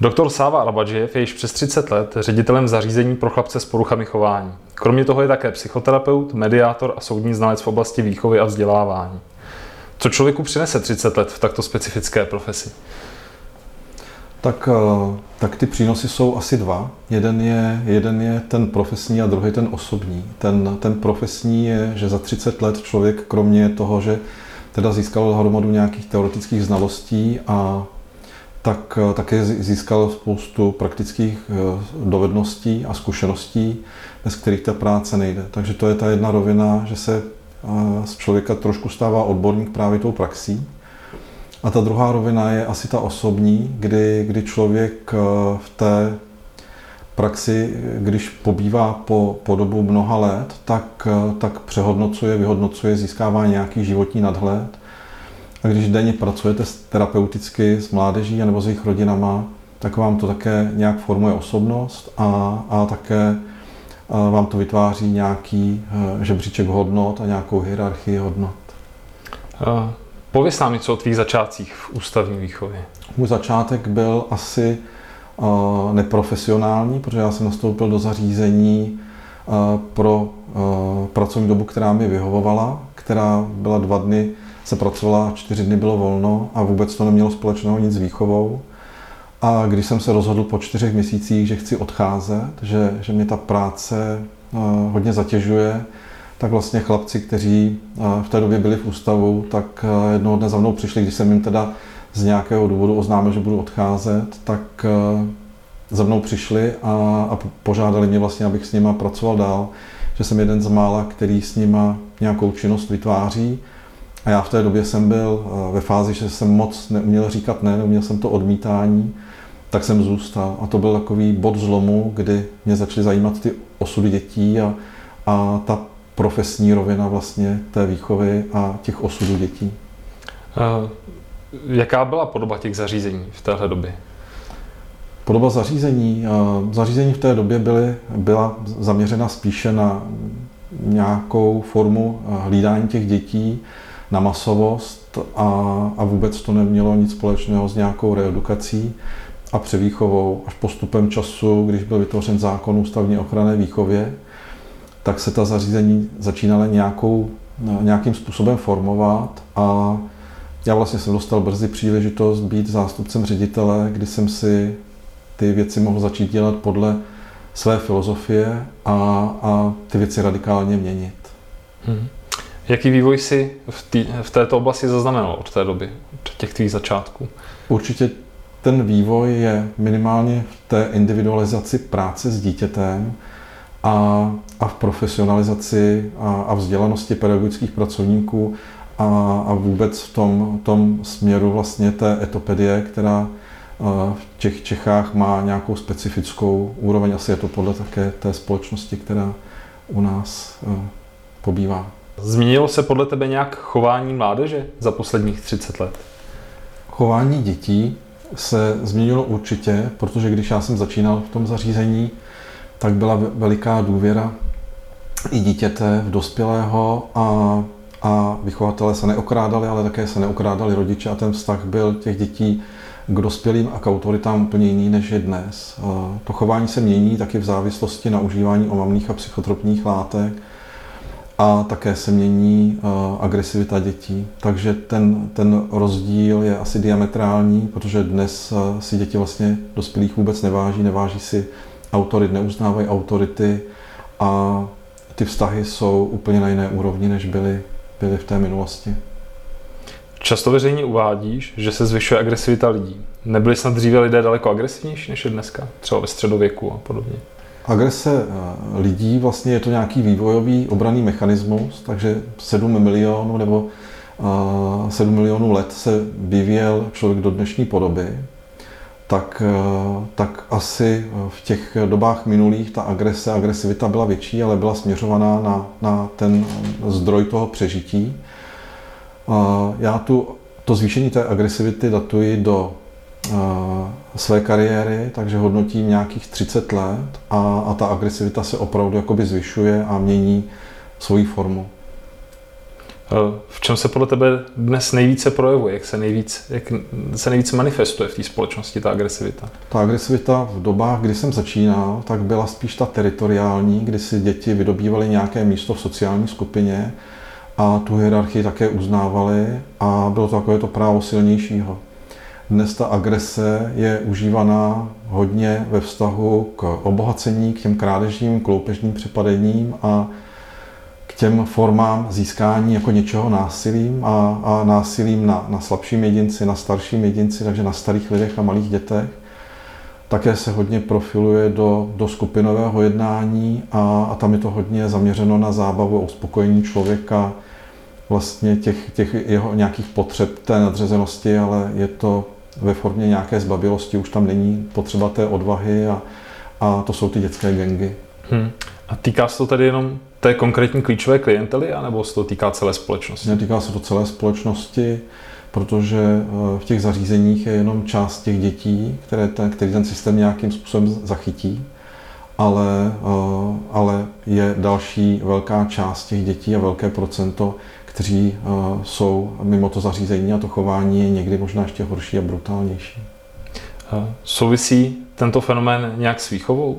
Doktor Sáva Arabadžiev je již přes 30 let ředitelem zařízení pro chlapce s poruchami chování. Kromě toho je také psychoterapeut, mediátor a soudní znalec v oblasti výchovy a vzdělávání. Co člověku přinese 30 let v takto specifické profesi? Tak, eh, tak ty přínosy jsou asi dva. Jeden je, jeden je ten profesní a druhý ten osobní. Ten, ten profesní je, že za 30 let člověk kromě toho, že teda získal hromadu nějakých teoretických znalostí a tak eh, také získal spoustu praktických eh, dovedností a zkušeností, bez kterých ta práce nejde. Takže to je ta jedna rovina, že se z člověka trošku stává odborník právě tou praxí. A ta druhá rovina je asi ta osobní, kdy, kdy člověk eh, v té praxi, když pobývá po, po dobu mnoha let, tak, eh, tak přehodnocuje, vyhodnocuje, získává nějaký životní nadhled. A když denně pracujete terapeuticky s mládeží nebo s jejich rodinama, tak vám to také nějak formuje osobnost a, a také eh, vám to vytváří nějaký žebříček hodnot a nějakou hierarchii hodnot. Pověz nám něco o tvých začátcích v ústavní výchově. Můj začátek byl asi uh, neprofesionální, protože já jsem nastoupil do zařízení pro pracovní dobu, která mi vyhovovala, která byla dva dny, se pracovala, čtyři dny bylo volno a vůbec to nemělo společného nic s výchovou. A když jsem se rozhodl po čtyřech měsících, že chci odcházet, že, že mě ta práce hodně zatěžuje, tak vlastně chlapci, kteří v té době byli v ústavu, tak jednoho dne za mnou přišli, když jsem jim teda z nějakého důvodu oznámil, že budu odcházet, tak za mnou přišli a, a požádali mě vlastně, abych s nima pracoval dál, že jsem jeden z mála, který s nima nějakou činnost vytváří. A já v té době jsem byl ve fázi, že jsem moc neuměl říkat ne, neuměl jsem to odmítání, tak jsem zůstal. A to byl takový bod zlomu, kdy mě začaly zajímat ty osudy dětí a, a ta profesní rovina vlastně té výchovy a těch osudů dětí. Jaká byla podoba těch zařízení v téhle době? Podoba zařízení. Zařízení v té době byly, byla zaměřena spíše na nějakou formu hlídání těch dětí, na masovost a, a vůbec to nemělo nic společného s nějakou reedukací a převýchovou. Až postupem času, když byl vytvořen zákon ústavní ochranné výchově, tak se ta zařízení začínala nějakou, nějakým způsobem formovat a já vlastně jsem dostal brzy příležitost být zástupcem ředitele, kdy jsem si ty věci mohl začít dělat podle své filozofie a, a ty věci radikálně měnit. Hmm. Jaký vývoj si v, tý, v této oblasti zaznamenal od té doby, od těch tvých začátků? Určitě ten vývoj je minimálně v té individualizaci práce s dítětem, a, a v profesionalizaci a, a vzdělanosti pedagogických pracovníků a, a vůbec v tom, tom směru vlastně té etopedie, která v těch Čechách má nějakou specifickou úroveň. Asi je to podle také té společnosti, která u nás pobývá. Změnilo se podle tebe nějak chování mládeže za posledních 30 let? Chování dětí se změnilo určitě, protože když já jsem začínal v tom zařízení, tak byla veliká důvěra i dítěte v dospělého a, a vychovatelé se neokrádali, ale také se neokrádali rodiče a ten vztah byl těch dětí k dospělým a k autoritám úplně jiný než je dnes. To chování se mění taky v závislosti na užívání omamných a psychotropních látek a také se mění agresivita dětí. Takže ten, ten rozdíl je asi diametrální, protože dnes si děti vlastně dospělých vůbec neváží, neváží si autorit, neuznávají autority a ty vztahy jsou úplně na jiné úrovni, než byly, byly v té minulosti. Často veřejně uvádíš, že se zvyšuje agresivita lidí. Nebyli snad dříve lidé daleko agresivnější než je dneska? Třeba ve středověku a podobně. Agrese eh, lidí vlastně je to nějaký vývojový obraný mechanismus, takže 7 milionů nebo 7 eh, milionů let se vyvíjel člověk do dnešní podoby tak, eh, tak asi v těch dobách minulých ta agrese, agresivita byla větší, ale byla směřovaná na, na ten zdroj toho přežití. Já tu, to zvýšení té agresivity datuji do své kariéry, takže hodnotím nějakých 30 let a, a ta agresivita se opravdu jakoby zvyšuje a mění svoji formu. V čem se podle tebe dnes nejvíce projevuje? Jak se nejvíc, jak se nejvíc manifestuje v té společnosti ta agresivita? Ta agresivita v dobách, kdy jsem začínal, tak byla spíš ta teritoriální, kdy si děti vydobívaly nějaké místo v sociální skupině a tu hierarchii také uznávali a bylo to takové to právo silnějšího. Dnes ta agrese je užívaná hodně ve vztahu k obohacení, k těm krádežím, k loupežním přepadením a k těm formám získání jako něčeho násilím a, a násilím na, na slabším jedinci, na starším jedinci, takže na starých lidech a malých dětech. Také se hodně profiluje do, do skupinového jednání a, a tam je to hodně zaměřeno na zábavu a uspokojení člověka, vlastně těch, těch jeho nějakých potřeb té nadřazenosti, ale je to ve formě nějaké zbabilosti, už tam není potřeba té odvahy a, a to jsou ty dětské gengy. Hmm. A týká se to tedy jenom té konkrétní klíčové klientely, anebo se to týká celé společnosti? Netýká se to celé společnosti, protože eh, v těch zařízeních je jenom část těch dětí, které ten, který ten systém nějakým způsobem zachytí, ale, eh, ale je další velká část těch dětí a velké procento, kteří eh, jsou mimo to zařízení a to chování je někdy možná ještě horší a brutálnější. Souvisí tento fenomén nějak s výchovou?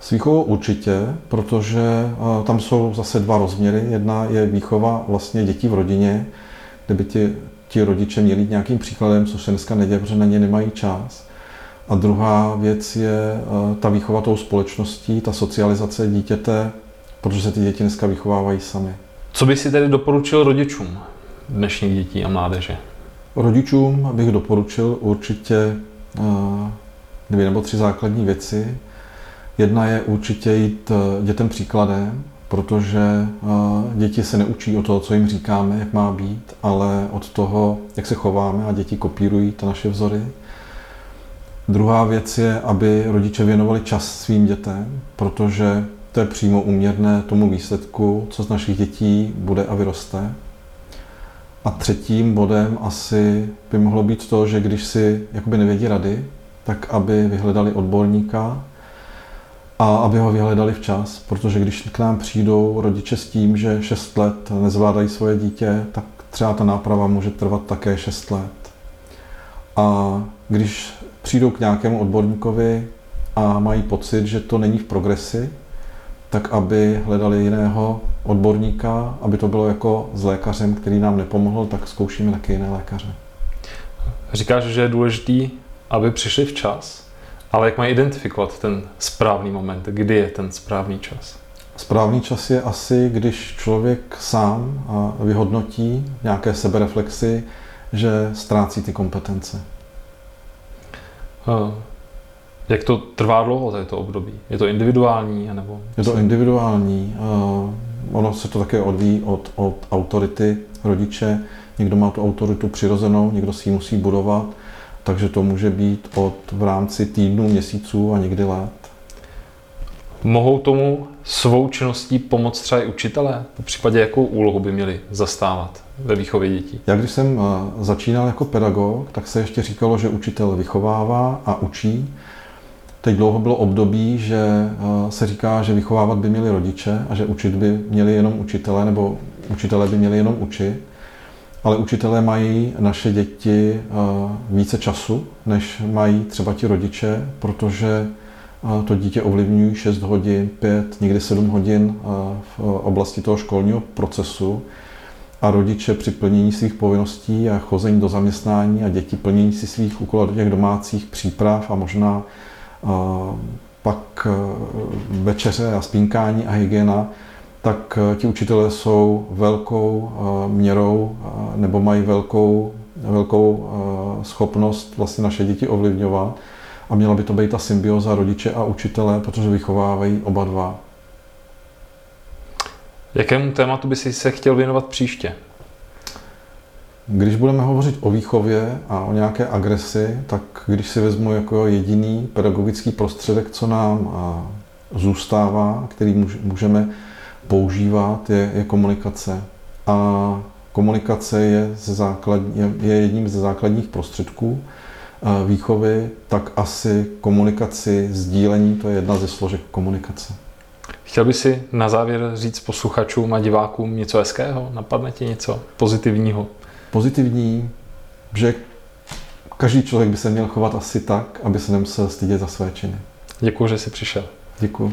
S výchovou určitě, protože eh, tam jsou zase dva rozměry. Jedna je výchova vlastně dětí v rodině, kde by ti, ti rodiče měli nějakým příkladem, což se dneska neděje, protože na ně nemají čas. A druhá věc je eh, ta výchova tou společností, ta socializace dítěte, protože se ty děti dneska vychovávají sami. Co by si tedy doporučil rodičům dnešních dětí a mládeže? Rodičům bych doporučil určitě eh, dvě nebo tři základní věci. Jedna je určitě jít eh, dětem příkladem, protože eh, děti se neučí o toho, co jim říkáme, jak má být, ale od toho, jak se chováme a děti kopírují ty naše vzory. Druhá věc je, aby rodiče věnovali čas svým dětem, protože to je přímo uměrné tomu výsledku, co z našich dětí bude a vyroste. A třetím bodem asi by mohlo být to, že když si jakoby nevědí rady, tak aby vyhledali odborníka a aby ho vyhledali včas, protože když k nám přijdou rodiče s tím, že 6 let nezvládají svoje dítě, tak třeba ta náprava může trvat také 6 let. A když přijdou k nějakému odborníkovi a mají pocit, že to není v progresi, tak aby hledali jiného odborníka, aby to bylo jako s lékařem, který nám nepomohl, tak zkoušíme taky jiné lékaře. Říkáš, že je důležitý, aby přišli včas, ale jak mají identifikovat ten správný moment? Kdy je ten správný čas? Správný čas je asi, když člověk sám vyhodnotí nějaké sebereflexy, že ztrácí ty kompetence. Jak to trvá dlouho, to období? Je to individuální? Nebo... Je to individuální. Ono se to také odvíjí od, od autority rodiče. Někdo má tu autoritu přirozenou, někdo si ji musí budovat, takže to může být od v rámci týdnů, měsíců a někdy let. Mohou tomu svou činností pomoct třeba i učitelé? Po případě jakou úlohu by měli zastávat ve výchově dětí? Já když jsem začínal jako pedagog, tak se ještě říkalo, že učitel vychovává a učí. Teď dlouho bylo období, že eh, se říká, že vychovávat by měli rodiče a že učit by měli jenom učitele, nebo učitelé by měli jenom učit. Ale učitelé mají naše děti eh, více času, než mají třeba ti rodiče, protože eh, to dítě ovlivňují 6 hodin, 5, někdy 7 hodin v oblasti toho školního procesu a rodiče při plnění svých povinností a chození do zaměstnání a děti plnění si svých úkolů těch domácích příprav a možná pak e, večeře a spínkání a hygiena, tak e, ti učitelé jsou velkou e, měrou nebo mají velkou, velkou schopnost vlastně naše děti ovlivňovat a měla by to být ta symbioza rodiče a učitele, protože vychovávají oba dva. Jakému tématu by si se chtěl věnovat příště? Když budeme hovořit o výchově a o nějaké agresi, tak když si vezmu jako jediný pedagogický prostředek, co nám zůstává, který můžeme používat, je, je komunikace. A komunikace je, ze základ, je, je jedním ze základních prostředků výchovy, tak asi komunikaci, sdílení, to je jedna ze složek komunikace. Chtěl by si na závěr říct posluchačům a divákům něco hezkého? Napadne ti něco pozitivního? Pozitivní, že každý člověk by se měl chovat asi tak, aby se nemusel stydět za své činy. Děkuji, že jsi přišel. Děkuji.